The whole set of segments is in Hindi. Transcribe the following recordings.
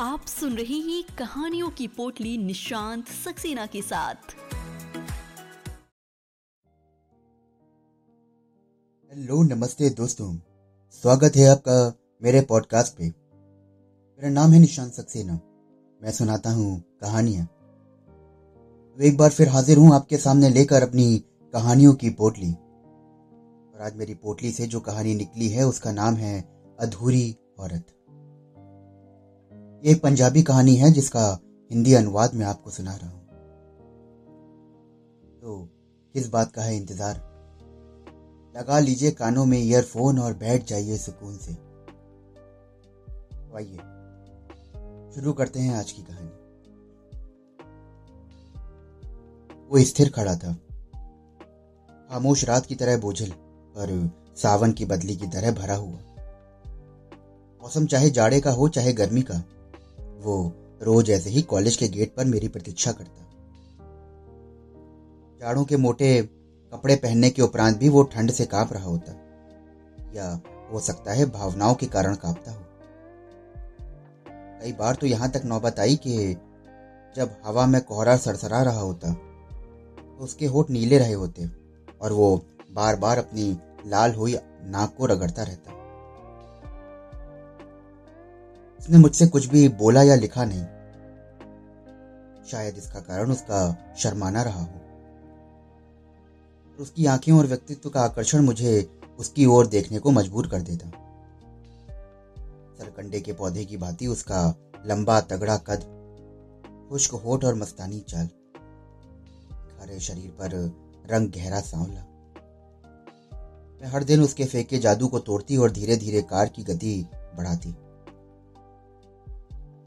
आप सुन रहे हैं कहानियों की पोटली निशांत सक्सेना के साथ। हेलो, नमस्ते दोस्तों। स्वागत है आपका मेरे पॉडकास्ट पे। मेरा नाम है निशांत सक्सेना। मैं सुनाता हूँ कहानियाँ। तो एक बार फिर हाजिर हूँ आपके सामने लेकर अपनी कहानियों की पोटली। और आज मेरी पोटली से जो कहानी निकली है, उसका नाम है अधूरी औरत। एक पंजाबी कहानी है जिसका हिंदी अनुवाद में आपको सुना रहा हूँ। तो किस बात का है इंतज़ार? लगा लीजिए कानों में ईयरफोन और बैठ जाइए सुकून से। तो आइए, शुरू करते हैं आज की कहानी। वो स्थिर खड़ा था। खामोश रात की तरह बोझल, पर सावन की बदली की तरह भरा हुआ। मौसम चाहे जाड़े का हो, चाहे गर्मी का वो रोज ऐसे ही कॉलेज के गेट पर मेरी प्रतीक्षा करता। जाड़ों के मोटे कपड़े पहनने के उपरांत भी वो ठंड से काँप रहा होता, या हो सकता है भावनाओं के कारण कांपता हो। कई बार तो यहाँ तक नौबत आई कि जब हवा में कोहरा सरसरा रहा होता तो उसके होठ नीले रहे होते, और वो बार बार अपनी लाल हुई नाक को रगड़ता रहता। उसने मुझसे कुछ भी बोला या लिखा नहीं। शायद इसका कारण उसका शर्माना रहा हो। उसकी आँखें और व्यक्तित्व का आकर्षण मुझे उसकी ओर देखने को मजबूर कर देता। सरकंडे के पौधे की भांति उसका लंबा तगड़ा कद, खुश्क होठ और मस्तानी चाल हरे शरीर पर रंग गहरा सांवला। मैं हर दिन उसके फेंके जादू को तोड़ती और धीरे धीरे कार की गति बढ़ाती।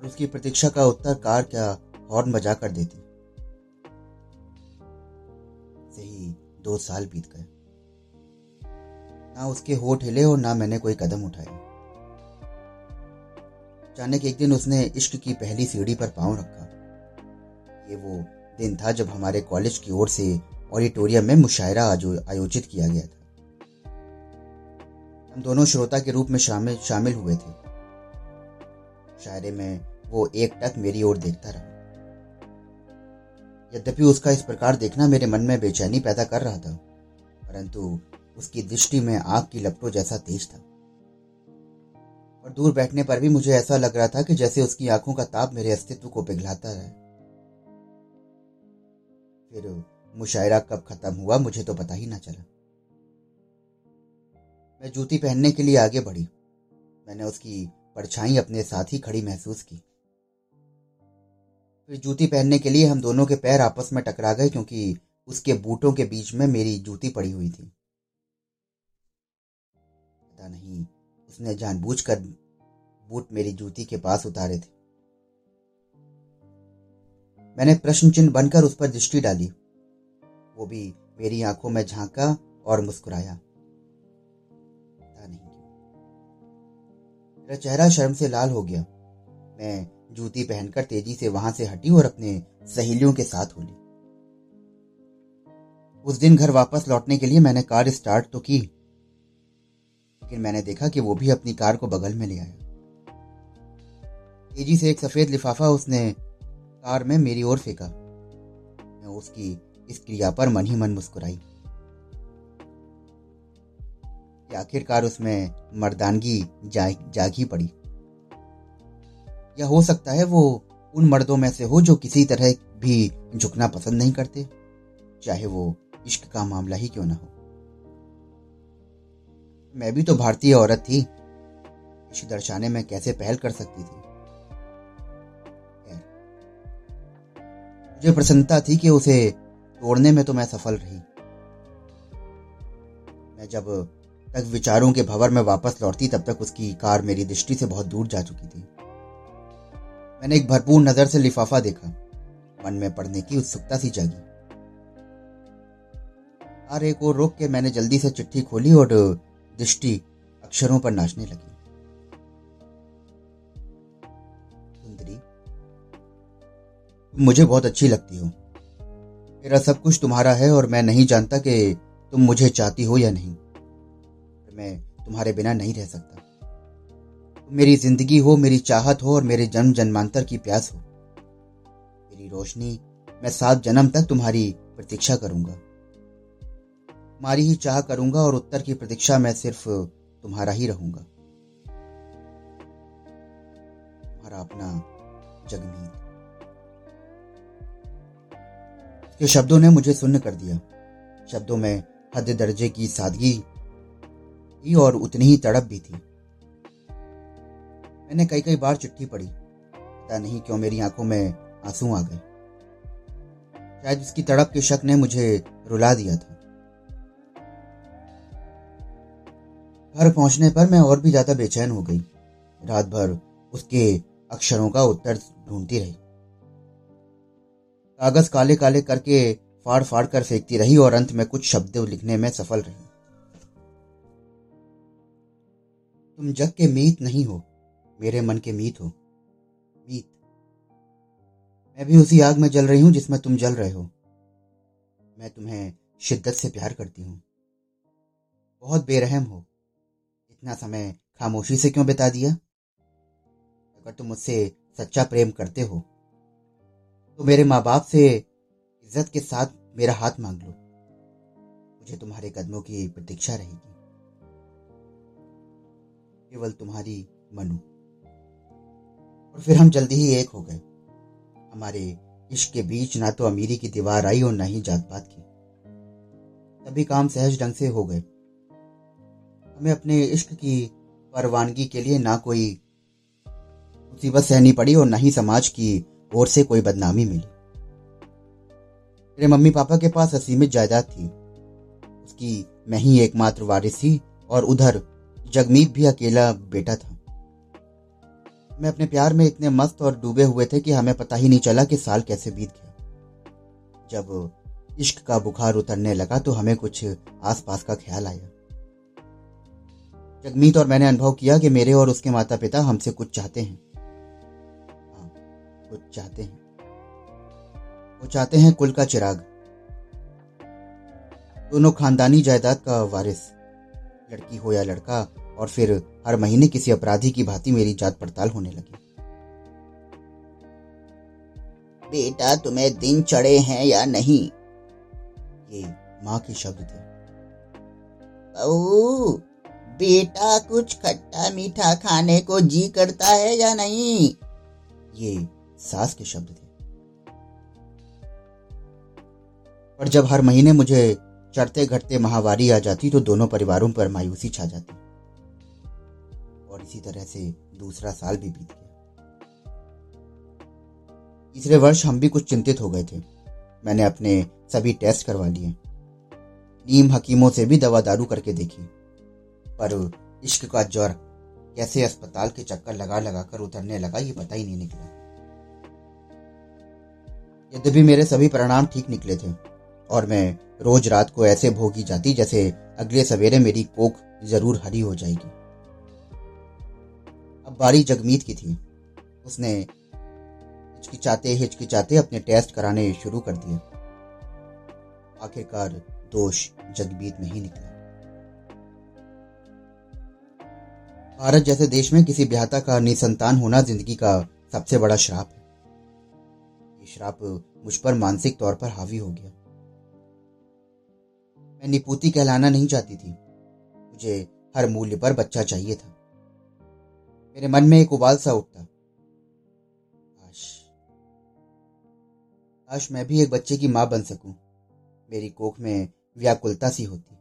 और उसकी प्रतीक्षा का उत्तर कार का हॉर्न बजा कर देती। से ही दो साल बीत गए। ना उसके होठ हिले और ना मैंने कोई कदम उठाया अचानक एक दिन उसने इश्क की पहली सीढ़ी पर पाँव रखा। ये वो दिन था जब हमारे कॉलेज की ओर से ऑडिटोरियम में मुशायरा आयोजित किया गया था। हम दोनों श्रोता के रूप में शामिल शामिल हुए थे। शायरे में वो एक टक मेरी ओर देखता रहा। यद्यपि उसका इस प्रकार देखना मेरे मन में बेचैनी पैदा कर रहा था, परंतु उसकी दृष्टि में आग की लपटों जैसा तेज था। और दूर बैठने पर भी मुझे ऐसा लग रहा था कि जैसे उसकी आँखों का ताप मेरे अस्तित्व को पिघलाता रहे। फिर मुशायरा कब खत्म हुआ मुझे तो पता ही ना चला। मैं जूती पहनने के लिए आगे बढ़ी। मैंने उसकी परछाई अपने साथ ही खड़ी महसूस की। फिर जूती पहनने के लिए हम दोनों के पैर आपस में टकरा गए क्योंकि उसके बूटों के बीच में मेरी जूती पड़ी हुई थी। पता नहीं, उसने जानबूझकर बूट मेरी जूती के पास उतारे थे। मैंने प्रश्न चिन्ह बनकर उस पर दृष्टि डाली। वो भी मेरी आँखों में झांका और मुस्कुराया। मेरा चेहरा शर्म से लाल हो गया। मैं जूती पहनकर तेज़ी से वहाँ से हटी और अपने सहेलियों के साथ होली उस दिन घर वापस लौटने के लिए मैंने कार स्टार्ट तो की, लेकिन मैंने देखा कि वो भी अपनी कार को बगल में ले आया। तेज़ी से एक सफ़ेद लिफाफा उसने कार में मेरी ओर फेंका। मैं उसकी इस क्रिया पर मन ही मन मुस्कुराई। आखिरकार उसमें मर्दानगी जा, जागी पड़ी। या हो सकता है वो उन मर्दों में से हो जो किसी तरह भी झुकना पसंद नहीं करते चाहे वो इश्क का मामला ही क्यों ना हो। मैं भी तो भारतीय औरत थी इश्क दर्शाने में कैसे पहल कर सकती थी? मुझे प्रसन्नता थी कि उसे तोड़ने में तो मैं सफल रही। मैं जब तक विचारों के भवर में वापस लौटती, तब तक उसकी कार मेरी दृष्टि से बहुत दूर जा चुकी थी। मैंने एक भरपूर नज़र से लिफाफा देखा। मन में पढ़ने की उत्सुकता सी जागी। एक और रोक के मैंने जल्दी से चिट्ठी खोली और दृष्टि अक्षरों पर नाचने लगी। सुंदरी मुझे बहुत अच्छी लगती हो। मेरा सब कुछ तुम्हारा है और मैं नहीं जानता कि तुम मुझे चाहती हो या नहीं। मैं तुम्हारे बिना नहीं रह सकता। मेरी ज़िंदगी हो, मेरी चाहत हो और मेरे जन्म जन्मांतर की प्यास हो। मेरी रोशनी, मैं सात जन्म तक तुम्हारी प्रतीक्षा करूँगा। तुम्हारी ही चाह करूँगा और उत्तर की प्रतीक्षा में सिर्फ़ तुम्हारा ही रहूँगा। तुम्हारा अपना जगमीत। के शब्दों ने मुझे सुन्न कर दिया। शब्दों में हद दर्जे की सादगी थी और उतनी ही तड़प भी थी। मैंने कई कई बार चिट्ठी पढ़ी। पता नहीं क्यों मेरी आँखों में आँसू आ गए। शायद उसकी तड़प के शक ने मुझे रुला दिया था। घर पहुँचने पर मैं और भी ज़्यादा बेचैन हो गई। रात भर उसके अक्षरों का उत्तर ढूंढती रही। कागज़ काले काले करके फाड़ फाड़ कर फेंकती रही और अंत में कुछ शब्द लिखने में सफल रही। तुम जग के मीत नहीं हो, मेरे मन के मीत हो। मीत। मैं भी उसी आग में जल रही हूँ जिसमें तुम जल रहे हो। मैं तुम्हें शिद्दत से प्यार करती हूँ। बहुत बेरहम हो। इतना समय खामोशी से क्यों बिता दिया? अगर तुम मुझसे सच्चा प्रेम करते हो तो मेरे माँ बाप से इज़्ज़त के साथ मेरा हाथ मांग लो। मुझे तुम्हारे कदमों की प्रतीक्षा रहेगी। केवल तुम्हारी मनु। और फिर हम जल्दी ही एक हो गए। हमारे इश्क के बीच ना तो अमीरी की दीवार आई और ना ही जात पात की। सभी काम सहज ढंग से हो गए। हमें अपने इश्क की परवानगी के लिए ना कोई मुसीबत सहनी पड़ी और ना ही समाज की ओर से कोई बदनामी मिली। मेरे मम्मी पापा के पास असीमित जायदाद थी। उसकी मैं ही एकमात्र वारिस थी और उधर जगमीत भी अकेला बेटा था। मैं अपने प्यार में इतने मस्त और डूबे हुए थे कि हमें पता ही नहीं चला कि साल कैसे बीत गया। जब इश्क का बुखार उतरने लगा तो हमें कुछ आसपास का ख्याल आया। जगमीत और मैंने अनुभव किया कि मेरे और उसके माता पिता हमसे कुछ चाहते हैं। हाँ कुछ चाहते हैं। वो चाहते हैं कुल का चिराग। दोनों खानदानी जायदाद का वारिस। लड़की हो या लड़का, और फिर हर महीने किसी अपराधी की भांति मेरी जात पड़ताल होने लगी। बेटा, तुम्हें दिन चढ़े हैं या नहीं? ये माँ के शब्द थे। बहू, बेटा कुछ खट्टा मीठा खाने को जी करता है या नहीं? ये सास के शब्द थे। पर जब हर महीने मुझे चढ़ते घटते महावारी आ जाती तो दोनों परिवारों पर मायूसी छा जाती। और इसी तरह से दूसरा साल भी बीत गया। तीसरे वर्ष हम भी कुछ चिंतित हो गए थे। मैंने अपने सभी टेस्ट करवा लिए। नीम हकीमों से भी दवा दारू करके देखी। पर इश्क का ज्वर कैसे अस्पताल के चक्कर लगा लगा कर उतरने लगा, ये पता ही नहीं निकला। यद्यपि मेरे सभी परिणाम ठीक निकले थे और मैं रोज रात को ऐसे भोगी जाती जैसे अगले सवेरे मेरी कोख ज़रूर हरी हो जाएगी। अब बारी जगमीत की थी। उसने हिचकिचाते हिचकिचाते अपने टेस्ट कराने शुरू कर दिए। आखिरकार दोष जगमीत में ही निकला। भारत जैसे देश में किसी ब्याहता का निसंतान होना ज़िंदगी का सबसे बड़ा श्राप है। ये श्राप मुझ पर मानसिक तौर पर हावी हो गया। मैं निपुती कहलाना नहीं चाहती थी। मुझे हर मूल्य पर बच्चा चाहिए था। मेरे मन में एक उबाल सा उठता। काश काश मैं भी एक बच्चे की माँ बन सकूँ। मेरी कोख में व्याकुलता सी होती।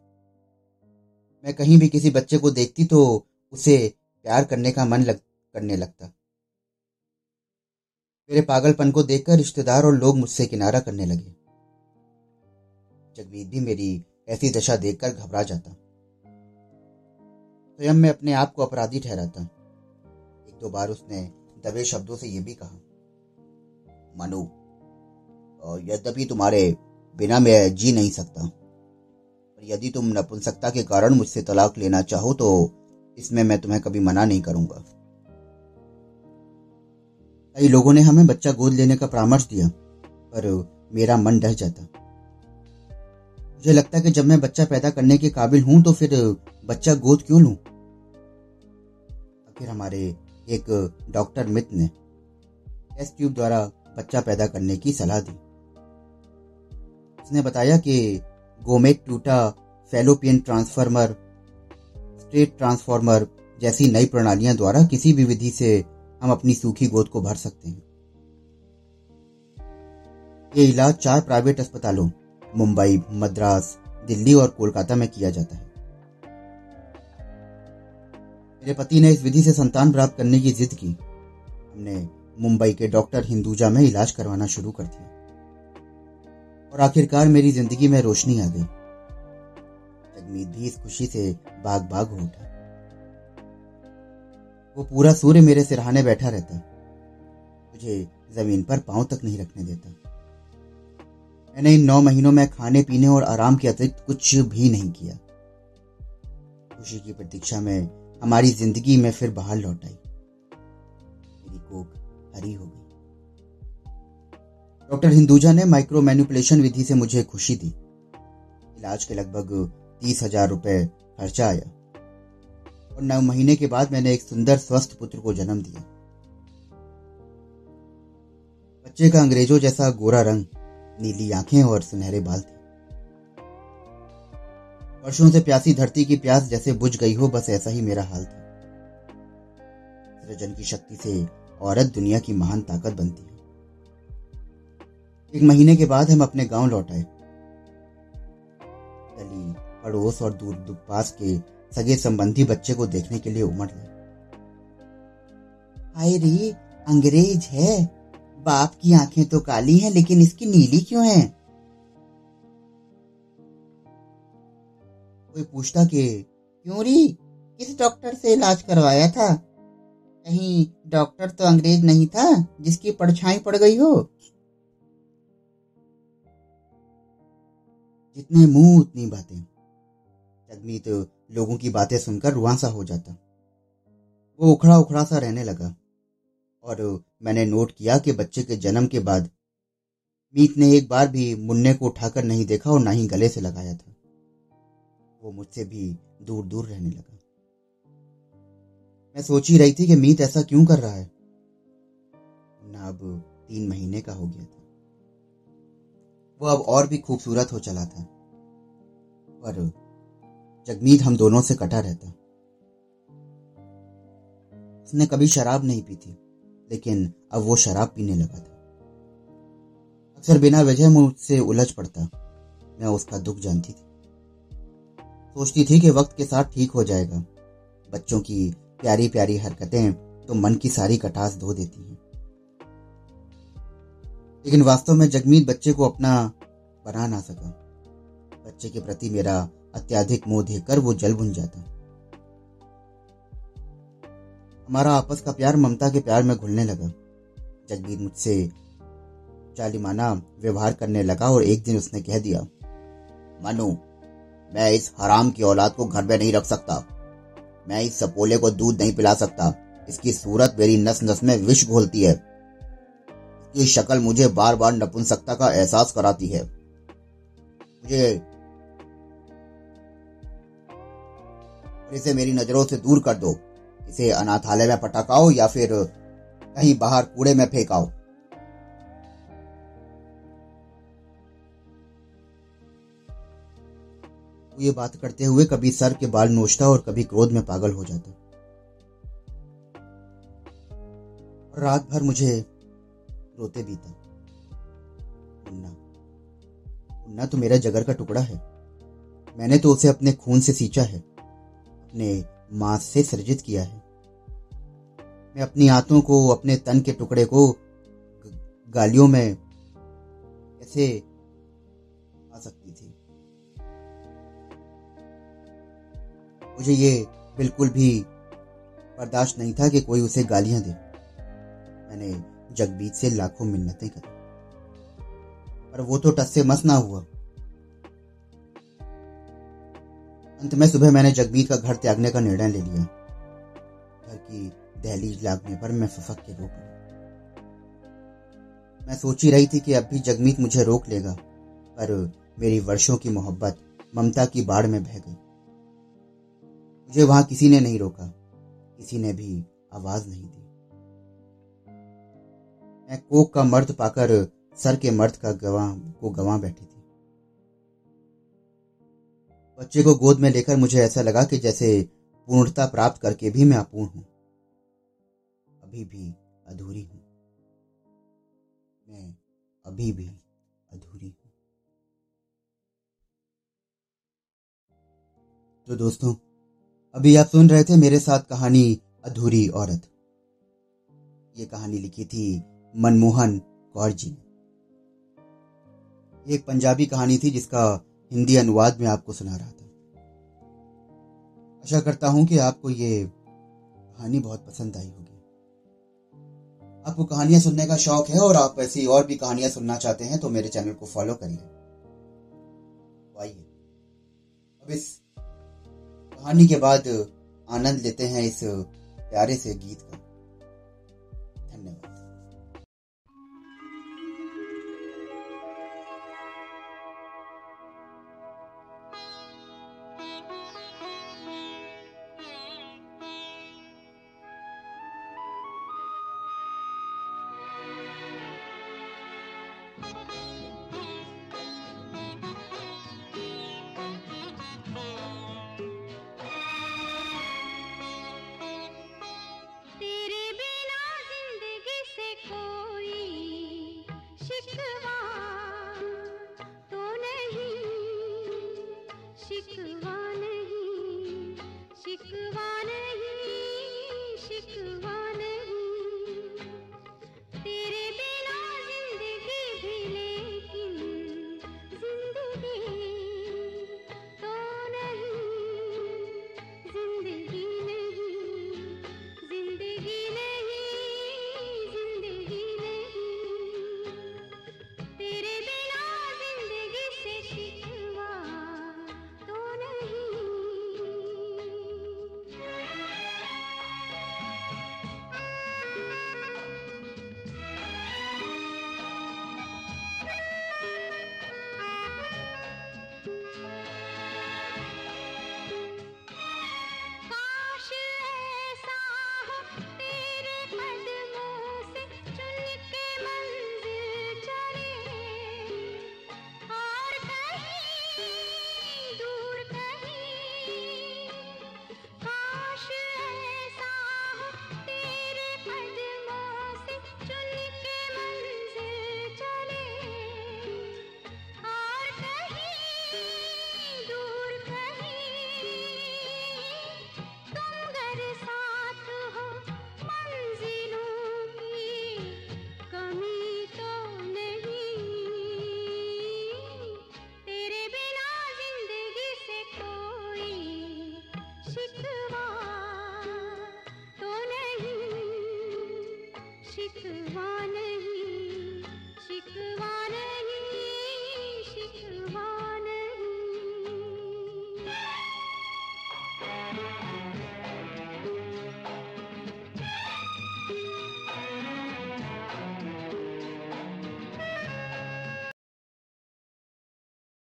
मैं कहीं भी किसी बच्चे को देखती तो उसे प्यार करने का मन लग, करने लगता। मेरे पागलपन को देखकर रिश्तेदार और लोग मुझसे किनारा करने लगे। जगमीत भी मेरी ऐसी दशा देखकर घबरा जाता। स्वयं मैं अपने आप को अपराधी ठहराता। एक दो बार उसने दबे शब्दों से यह भी कहा, मनु यद्यपि तुम्हारे बिना मैं जी नहीं सकता, पर यदि तुम नपुंसकता के कारण मुझसे तलाक लेना चाहो तो इसमें मैं तुम्हें कभी मना नहीं करूँगा। कई लोगों ने हमें बच्चा गोद लेने का परामर्श दिया, पर मेरा मन डह जाता। मुझे लगता है कि जब मैं बच्चा पैदा करने के काबिल हूँ तो फिर बच्चा गोद क्यों लूँ? आखिर हमारे एक डॉक्टर मित्र ने टेस्ट ट्यूब द्वारा बच्चा पैदा करने की सलाह दी। उसने बताया कि गोमेट टूटा फेलोपियन ट्रांसफार्मर स्ट्रेट ट्रांसफार्मर जैसी नई प्रणालियाँ द्वारा किसी भी विधि से हम अपनी सूखी गोद को भर सकते हैं। ये इलाज चार प्राइवेट अस्पतालों मुंबई, मद्रास, दिल्ली और कोलकाता में किया जाता है। मेरे पति ने इस विधि से संतान प्राप्त करने की जिद की। हमने मुंबई के डॉक्टर हिंदुजा में इलाज करवाना शुरू कर दिया। और आखिरकार मेरी ज़िंदगी में रोशनी आ गई। जगमीत भी इस खुशी से बाग बाग हो उठा। वो पूरा सूर्य मेरे सिरहाने बैठा रहता। मुझे ज़मीन पर पाँव तक नहीं रखने देता। मैंने इन नौ महीनों में खाने, पीने और आराम के अतिरिक्त कुछ भी नहीं किया। खुशी की प्रतीक्षा में हमारी ज़िंदगी में फिर बाहर लौट आई। मेरी कोक हरी हो गई। डॉक्टर हिंदुजा ने माइक्रो मैनिपुलेशन विधि से मुझे खुशी दी। इलाज के लगभग तीस हज़ार रुपए खर्चा आया। और नौ महीने के बाद मैंने एक सुंदर स्वस्थ पुत्र को जन्म दिया। बच्चे का अंग्रेज़ों जैसा गोरा रंग नीली आँखें और सुनहरे बाल थे। वर्षों से प्यासी धरती की प्यास जैसे बुझ गई हो, बस ऐसा ही मेरा हाल था। सृजन की शक्ति से औरत दुनिया की महान ताकत बनती है। एक महीने के बाद हम अपने गाँव लौट आए। गली, पड़ोस और दूर दूर पास के सगे संबंधी बच्चे को देखने के लिए उमड़ गए। अंग्रेज़ है? बाप की आँखें तो काली हैं, लेकिन इसकी नीली क्यों हैं? कोई पूछता कि, क्यों री? किस डॉक्टर से इलाज करवाया था? कहीं डॉक्टर तो अंग्रेज़ नहीं था, जिसकी परछाई पड़ गई हो। जितने मुँह, उतनी बातें। तो लोगों की बातें सुनकर रुआसा हो जाता। वो उखड़ा उखड़ा सा रहने लगा। और मैंने नोट किया कि बच्चे के जन्म के बाद मीत ने एक बार भी मुन्ने को उठाकर नहीं देखा और ना ही गले से लगाया था। वो मुझसे भी दूर दूर रहने लगा। मैं सोच ही रही थी कि मीत ऐसा क्यों कर रहा है। मुन्ना अब तीन महीने का हो गया था। वो अब और भी खूबसूरत हो चला था। पर जगमीत हम दोनों से कटा रहता। उसने कभी शराब नहीं पी थी। लेकिन अब वो शराब पीने लगा था। अक्सर बिना वजह मुझसे उलझ पड़ता। मैं उसका दुख जानती थी। सोचती थी कि वक्त के साथ ठीक हो जाएगा। बच्चों की प्यारी प्यारी हरकतें तो मन की सारी कटास धो देती हैं। लेकिन वास्तव में जगमीत बच्चे को अपना बना ना सका। बच्चे के प्रति मेरा अत्याधिक मोह देखकर वो जल बुन जाता। हमारा आपस का प्यार ममता के प्यार में घुलने लगा। जगबीर मुझसे चालीमाना व्यवहार करने लगा और एक दिन उसने कह दिया, मनु, मैं इस हराम की औलाद को घर में नहीं रख सकता। मैं इस सपोले को दूध नहीं पिला सकता। इसकी सूरत मेरी नस नस में विष घोलती है। इसकी शक्ल मुझे बार बार नपुंसकता का एहसास कराती है। मुझे इसे मेरी नज़रों से दूर कर दो। इसे अनाथालय में पटकाओ या फिर कहीं बाहर कूड़े में फेंकाओ। ये बात करते हुए कभी सर के बाल नोचता और कभी क्रोध में पागल हो जाता। रात भर मुझे रोते बीता। मुन्ना मुन्ना तो मेरा जगर का टुकड़ा है। मैंने तो उसे अपने खून से सींचा है। अपने मांस से सृजित किया है। मैं अपनी आंतों को, अपने तन के टुकड़े को गालियों में कैसे आ सकती थी? मुझे ये बिल्कुल भी बर्दाश्त नहीं था कि कोई उसे गालियाँ दे। मैंने जगबीत से लाखों मिन्नतें करी। पर वो तो टस से मस ना हुआ। अंत में सुबह मैंने जगमीत का घर त्यागने का निर्णय ले लिया। घर की दहलीज लागने पर मैं फफक के रो पड़ा। मैं सोची रही थी कि अब भी जगमीत मुझे रोक लेगा, पर मेरी वर्षों की मोहब्बत ममता की बाढ़ में बह गई। मुझे वहाँ किसी ने नहीं रोका, किसी ने भी आवाज़ नहीं दी। मैं कोक का मर्द पाकर सर के मर्द का गवाह को गवाह बैठी थी। बच्चे को गोद में लेकर मुझे ऐसा लगा कि जैसे पूर्णता प्राप्त करके भी मैं अपूर्ण हूँ। अभी भी अधूरी हूँ। मैं अभी भी अधूरी हूँ। तो दोस्तों, अभी आप सुन रहे थे मेरे साथ कहानी अधूरी औरत। ये कहानी लिखी थी मनमोहन कौर जी ने। एक पंजाबी कहानी थी जिसका हिंदी अनुवाद में आपको सुना रहा था। आशा करता हूँ कि आपको ये कहानी बहुत पसंद आई होगी। आपको कहानियाँ सुनने का शौक है और आप ऐसी और भी कहानियाँ सुनना चाहते हैं तो मेरे चैनल को फॉलो करिए। तो आइए। अब इस कहानी के बाद आनंद लेते हैं इस प्यारे से गीत का।